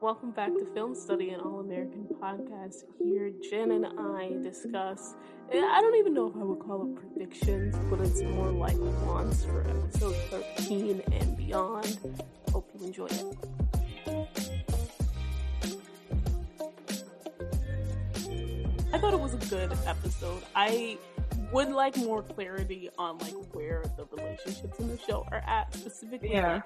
Welcome back to Film Study, and all American podcast. Here, Jen and I discuss, eh, I don't even know if I would call it predictions, but it's more like wants for episode 13 and beyond. Hope you enjoy it. I thought it was a good episode. I would like more clarity on like where the relationships in the show are at specifically. Yeah.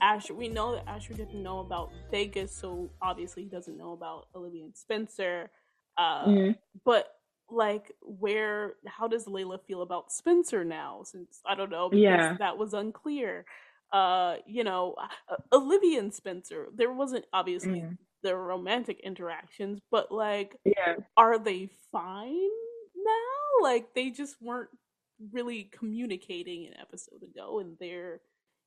Asher, we know that Asher didn't know about Vegas, so obviously he doesn't know about Olivia and Spencer. Uh, Mhm. But like, where? How does Layla feel about Spencer now? Since I don't know, because Yeah. that was unclear. Uh, you know, uh, Olivia and Spencer. There wasn't obviously Mhm. their romantic interactions, but like, Yeah. are they fine now? Like they just weren't really communicating an episode ago, and they're,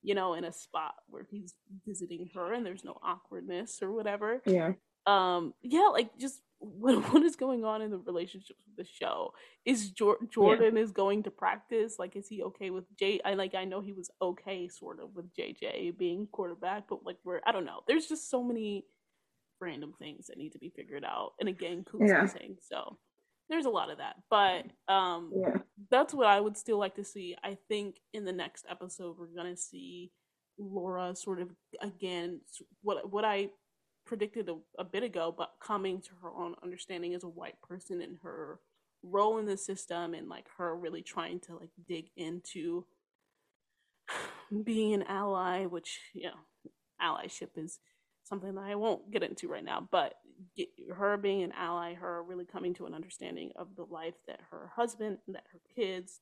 you know, in a spot where he's visiting her, and there's no awkwardness or whatever. Yeah. Um, yeah, like just what what is going on in the relationships with the show? Is Jor- Jordan is going to practice? Like, is he okay with J? I like I know he was okay sort of with JJ being quarterback, but like we're I don't know. There's just so many random things that need to be figured out. And again, Coop's Yeah. missing, so there's a lot of that. But um, Yeah. That's what I would still like to see. I think in the next episode we're gonna see Laura sort of again what what I predicted a, a bit ago, but coming to her own understanding as a white person and her role in the system and like her really trying to like dig into being an ally, which you know, allyship is something that I won't get into right now, but get, her being an ally, her really coming to an understanding of the life that her husband and that her kids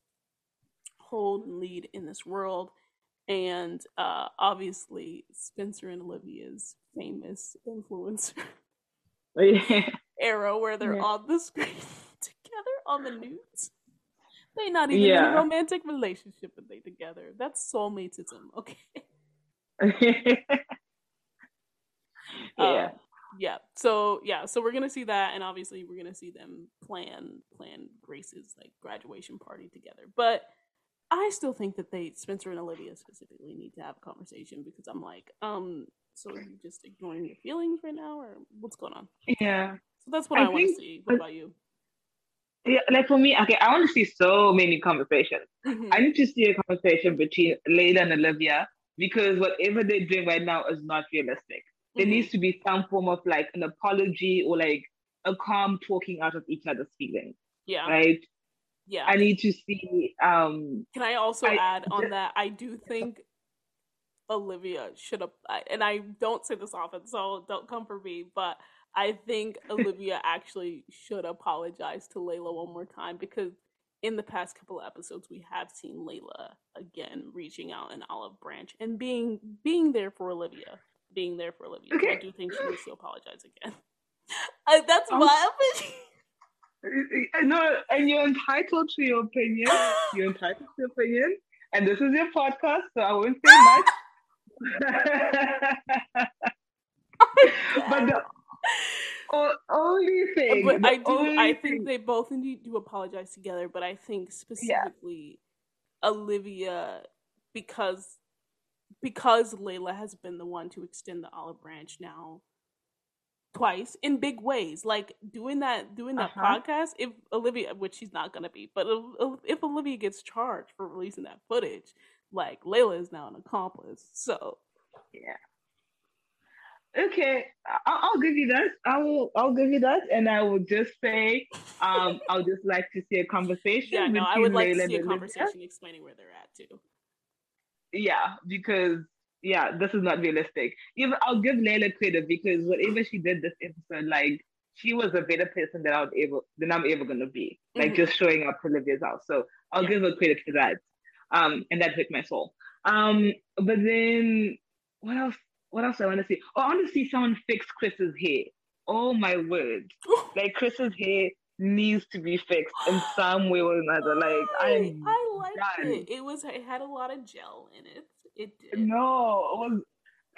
hold and lead in this world. And uh, obviously, Spencer and Olivia's famous influencer Yeah. era where they're Yeah. on the screen together on the news. They not even in a romantic relationship, but they together. That's soulmatesism, okay? yeah. Um, yeah. So yeah, so we're gonna see that, and obviously we're gonna see them plan plan Grace's like graduation party together. But I still think that they Spencer and Olivia specifically need to have a conversation because I'm like, um, so are you just ignoring your feelings right now, or what's going on? yeah. So that's what I, I want to see. What about you? Yeah, like for me, okay, I want to see so many conversations. Mhm. I need to see a conversation between Layla and Olivia because whatever they're doing right now is not realistic. There Mhm. needs to be some form of like an apology or like a calm talking out of each other's feelings, yeah, right? yeah. I need to see um Can I also I- add on ju- that? I do think Olivia should have, and I don't say this often, so don't come for me, but I think Olivia actually should apologize to Layla one more time because in the past couple of episodes we have seen Layla again reaching out an olive branch and being being there for Olivia, being there for Olivia. So I do think she needs to apologize again. I, that's Um, my opinion. no, and you're entitled to your opinion. You're entitled to your opinion. And this is your podcast, so I won't say much. but the o- only thing, but I do. I thing- think they both need to apologize together. But I think specifically Olivia, because because Layla has been the one to extend the olive branch now twice in big ways, like doing that doing that Uh-huh. podcast. If Olivia, which she's not gonna be, but if, if Olivia gets charged for releasing that footage, like Layla is now an accomplice. So yeah. Okay, I- I'll give you that. I will. I'll give you that, and I will just say, um, I would just like to see a conversation. yeah, no, I would like Layla to see a Olivia. conversation explaining where they're at too. Yeah, because yeah, this is not realistic. Even I'll give Layla credit because whatever she did this episode, like she was a better person than I would ever than I'm ever gonna be. Like Mhm. just showing up to Olivia's house. So I'll Yeah. give her credit for that. Um, and that hit my soul. Um, but then what else? What else I want to see? Oh, I want to see someone fix Chris's hair. Oh my word! Like Chris's hair needs to be fixed in some way or another. Like I'm I liked done. it. It was it had a lot of gel in it. It did. No, it was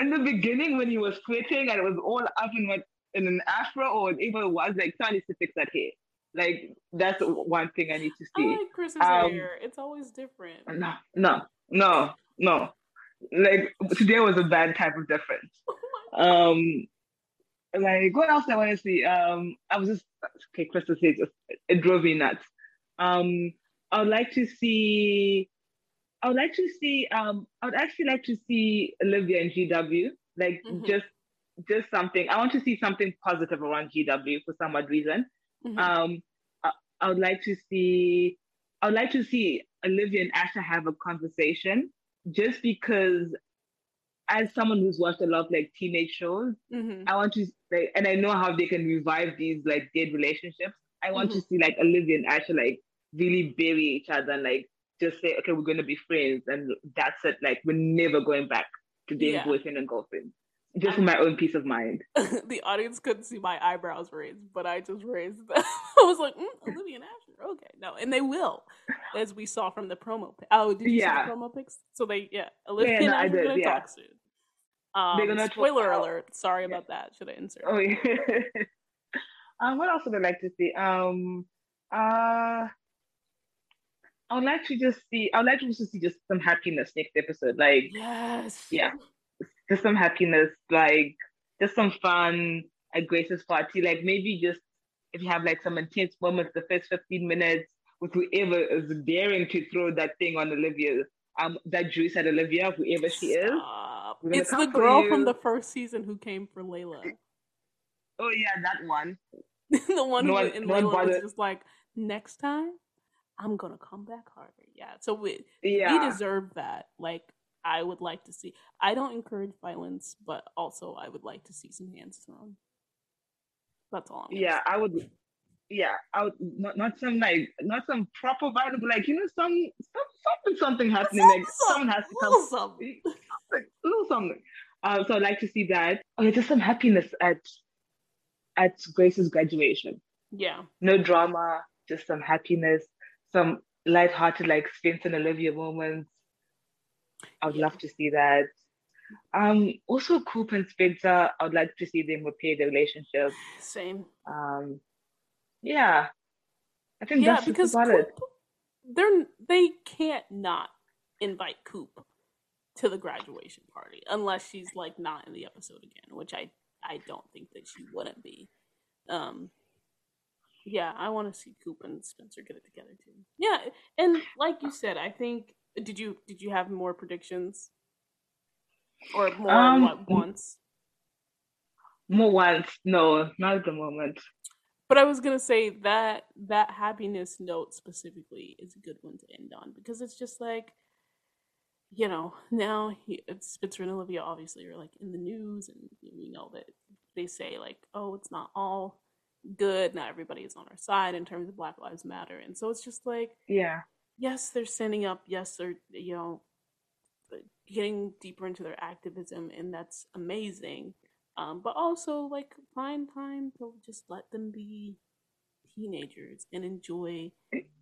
in the beginning when he was quitting and it was all up in what in an afro or whatever it was. Like, someone needs to fix that hair. Like, that's one thing I need to see. I like Chris's Um, hair. It's always different. No, no, no, no. Like today was a bad type of difference. Oh my Um, like what else I want to see? Um, I was just okay. Crystal says it drove me nuts. Um, I would like to see. I would like to see. Um, I would actually like to see Olivia and GW. Like mm-hmm. just, just something. I want to see something positive around GW for some odd reason. Mm-hmm. Um, I, I would like to see. I would like to see Olivia and Asher have a conversation, just because as someone who's watched a lot of like teenage shows, mm-hmm. I want to like, and I know how they can revive these like dead relationships. I want mm-hmm. to see like Olivia and Asher like really bury each other and like just say, okay, we're gonna be friends, and that's it. Like we're never going back to being yeah. boyfriend and girlfriend. Just for my own peace of mind. the audience couldn't see my eyebrows raised, but I just raised them. I was like, mm, Olivia and Asher, okay, no, and they will, as we saw from the promo. Oh, did you yeah. see the promo pics? So they, yeah, Olivia yeah, and Asher are gonna yeah. talk soon. Um, They're gonna spoiler talk alert. Sorry about that. Should I insert? Oh yeah. um, what else would I like to see? Um, uh, I would like to just see. I would like to just see just some happiness next episode. Like yes, yeah, just some happiness. Like just some fun at Grace's party. Like maybe just if you have like some intense moments, the first fifteen minutes with whoever is daring to throw that thing on Olivia, um, that juice at Olivia, whoever she is. It's the girl from the first season who came for Layla. Oh yeah, that one. the one no who in no Layla was just like, next time I'm gonna come back harder. Yeah. So we yeah. we deserve that. Like I would like to see. I don't encourage violence, but also I would like to see some hands thrown. That's all. I'm yeah, I would. Yeah, I would not not some like not some proper violence, but like you know some, some something something happening. Like someone has to come. Something. Little. Um, so I'd like to see that. Oh, yeah, just some happiness at at Grace's graduation. Yeah. No drama, just some happiness some light-hearted like Spence and Olivia moments. I would love to see that. Um, also Coop and Spencer, I would like to see them repair their relationship. Same. Um, yeah, I think yeah, that's because about Coop, it. They're they can't not invite Coop to the graduation party unless she's like not in the episode again, which I I don't think that she wouldn't be. Um, yeah, I want to see Coop and Spencer get it together too. Yeah, and like you said, I think did you did you have more predictions or more um, what, once? More once? No, not at the moment. But I was gonna say that that happiness note specifically is a good one to end on because it's just like, you know, now he, Spencer and Olivia obviously are like in the news, and we know that they say like, oh, it's not all good. Not everybody is on our side in terms of Black Lives Matter. And so it's just like, yeah, yes, they're standing up. Yes, they're, you know, getting deeper into their activism, and that's amazing. Um, but also, like, find time to just let them be teenagers and enjoy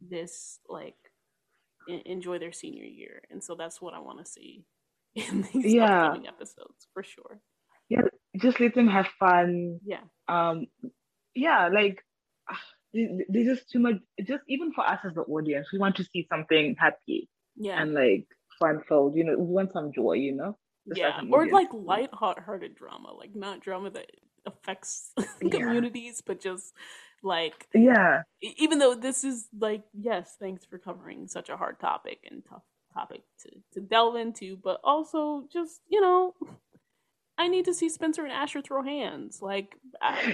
this, like, enjoy their senior year. And so that's what I want to see in these yeah. upcoming episodes for sure. Yeah, just let them have fun. Yeah. Um, yeah, like ah, there's just too much. Just even for us as the audience, we want to see something happy. Yeah. And like fun filled. You know, we want some joy. You know. Just yeah, or like light-hearted drama, like not drama that affects communities, but just like yeah. Even though this is like yes, thanks for covering such a hard topic and tough topic to to delve into, but also just you know I need to see Spencer and Asher throw hands. Like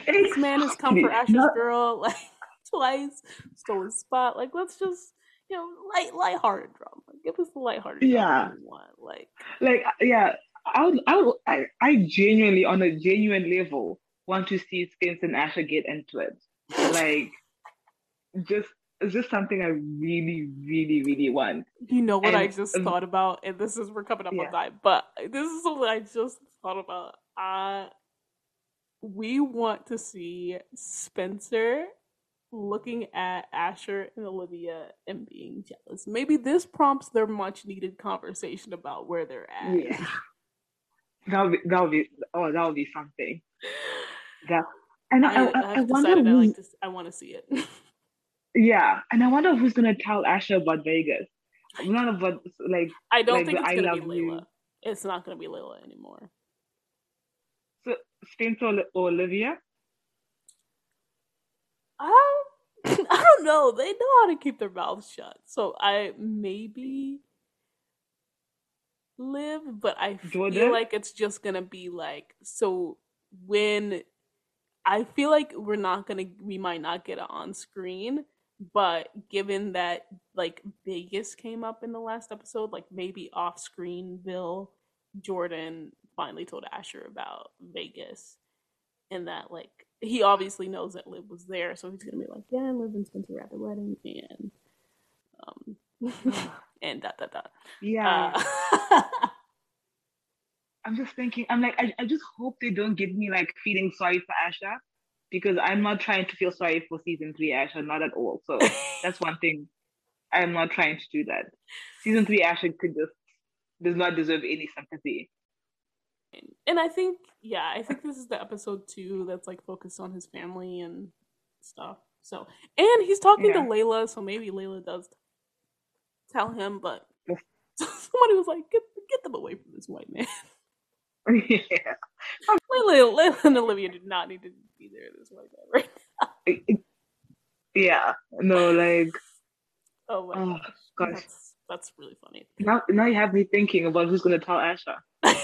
this man has come for Asher's Not- girl like twice, stole his spot. Like let's just you know light lighthearted drama. Give us the lighthearted yeah. one. Like like uh, yeah. I would, I would, I, I genuinely, on a genuine level, want to see Spencer and Asher get into it. Like, just it's just something I really, really, really want. You know what and, I just um, thought about, and this is we're coming up yeah. on time, but this is something I just thought about. Uh we want to see Spencer looking at Asher and Olivia and being jealous. Maybe this prompts their much needed conversation about where they're at. Yeah. That'll be that'll be oh that'll be something. That and I, I, I, I wonder I like to I want to see it. Yeah, and I wonder who's gonna tell Asher about Vegas. None of what like. I don't like think it's gonna be Layla. You. It's not gonna be Layla anymore. So Spencer or Olivia? Um, I don't know. They know how to keep their mouths shut. So I maybe live, but I feel Jordan? like it's just gonna be like so when I feel like we're not gonna we might not get it on screen, but given that like Vegas came up in the last episode, like maybe off screen Bill Jordan finally told Asher about Vegas and that like he obviously knows that Liv was there, so he's gonna be like, Yeah, Liv and Spencer were at the wedding and um and dot dot dot. Yeah. Uh, I'm just thinking, I'm like, I, I just hope they don't give me like feeling sorry for Asher because I'm not trying to feel sorry for season three Asher, not at all. So that's one thing. I'm not trying to do that. Season three Asher could just does not deserve any sympathy. and I think yeah, I think this is the episode two that's like focused on his family and stuff. So and he's talking to Layla, so maybe Layla does tell him, but somebody was like, Get get them away from this white man. yeah. Layla, and Olivia did not need to be there, this man, right? Yeah. No, like Oh my Oh, gosh. That's that's really funny. now now you have me thinking about who's gonna tell Asher. uh,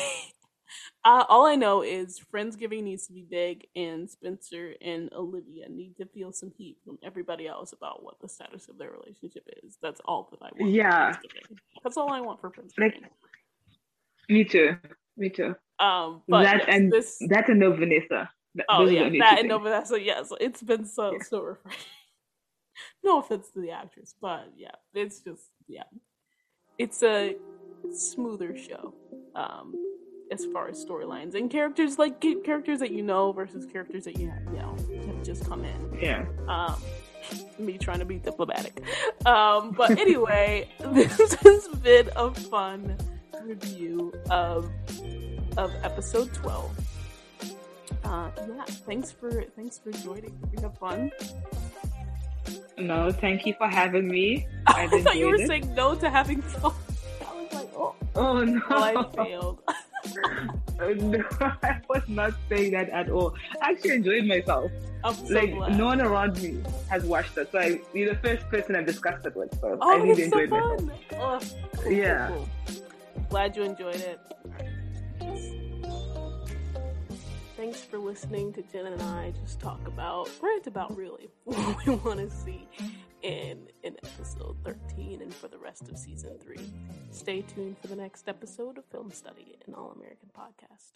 all I know is Friendsgiving needs to be big, and Spencer and Olivia need to feel some heat from everybody else about what the status of their relationship is. That's all that I want. Yeah. That's all I want for Friendsgiving. Like- Me too. Me too. um, but that yes, and this. That and no Vanessa. Th- Oh yeah, that and that. So yes, it's been so Yeah. so refreshing. no offense to the actress, but yeah, it's just yeah, it's a smoother show um, as far as storylines and characters like characters that you know versus characters that you have, you know have just come in. Yeah. Um, me trying to be diplomatic, um, but anyway, this has been a fun review of of episode twelve uh, yeah, thanks for thanks for joining. Did you have fun? No, thank you for having me. I, I've thought you were it. saying no to having fun. I was like, oh, Oh no. well, I failed. Uh, no, I was not saying that at all. I actually enjoyed myself. I'm so like glad. no one around me has watched it, so I, you're the first person I've discussed it with. So I oh, really that's so enjoyed myself. Oh, cool, cool, Yeah. cool. Glad you enjoyed it. Thanks for listening to Jen and I just talk about, rant about really what we want to see in in episode 13 and for the rest of season 3. Stay tuned for the next episode of Film Study, an All American podcast.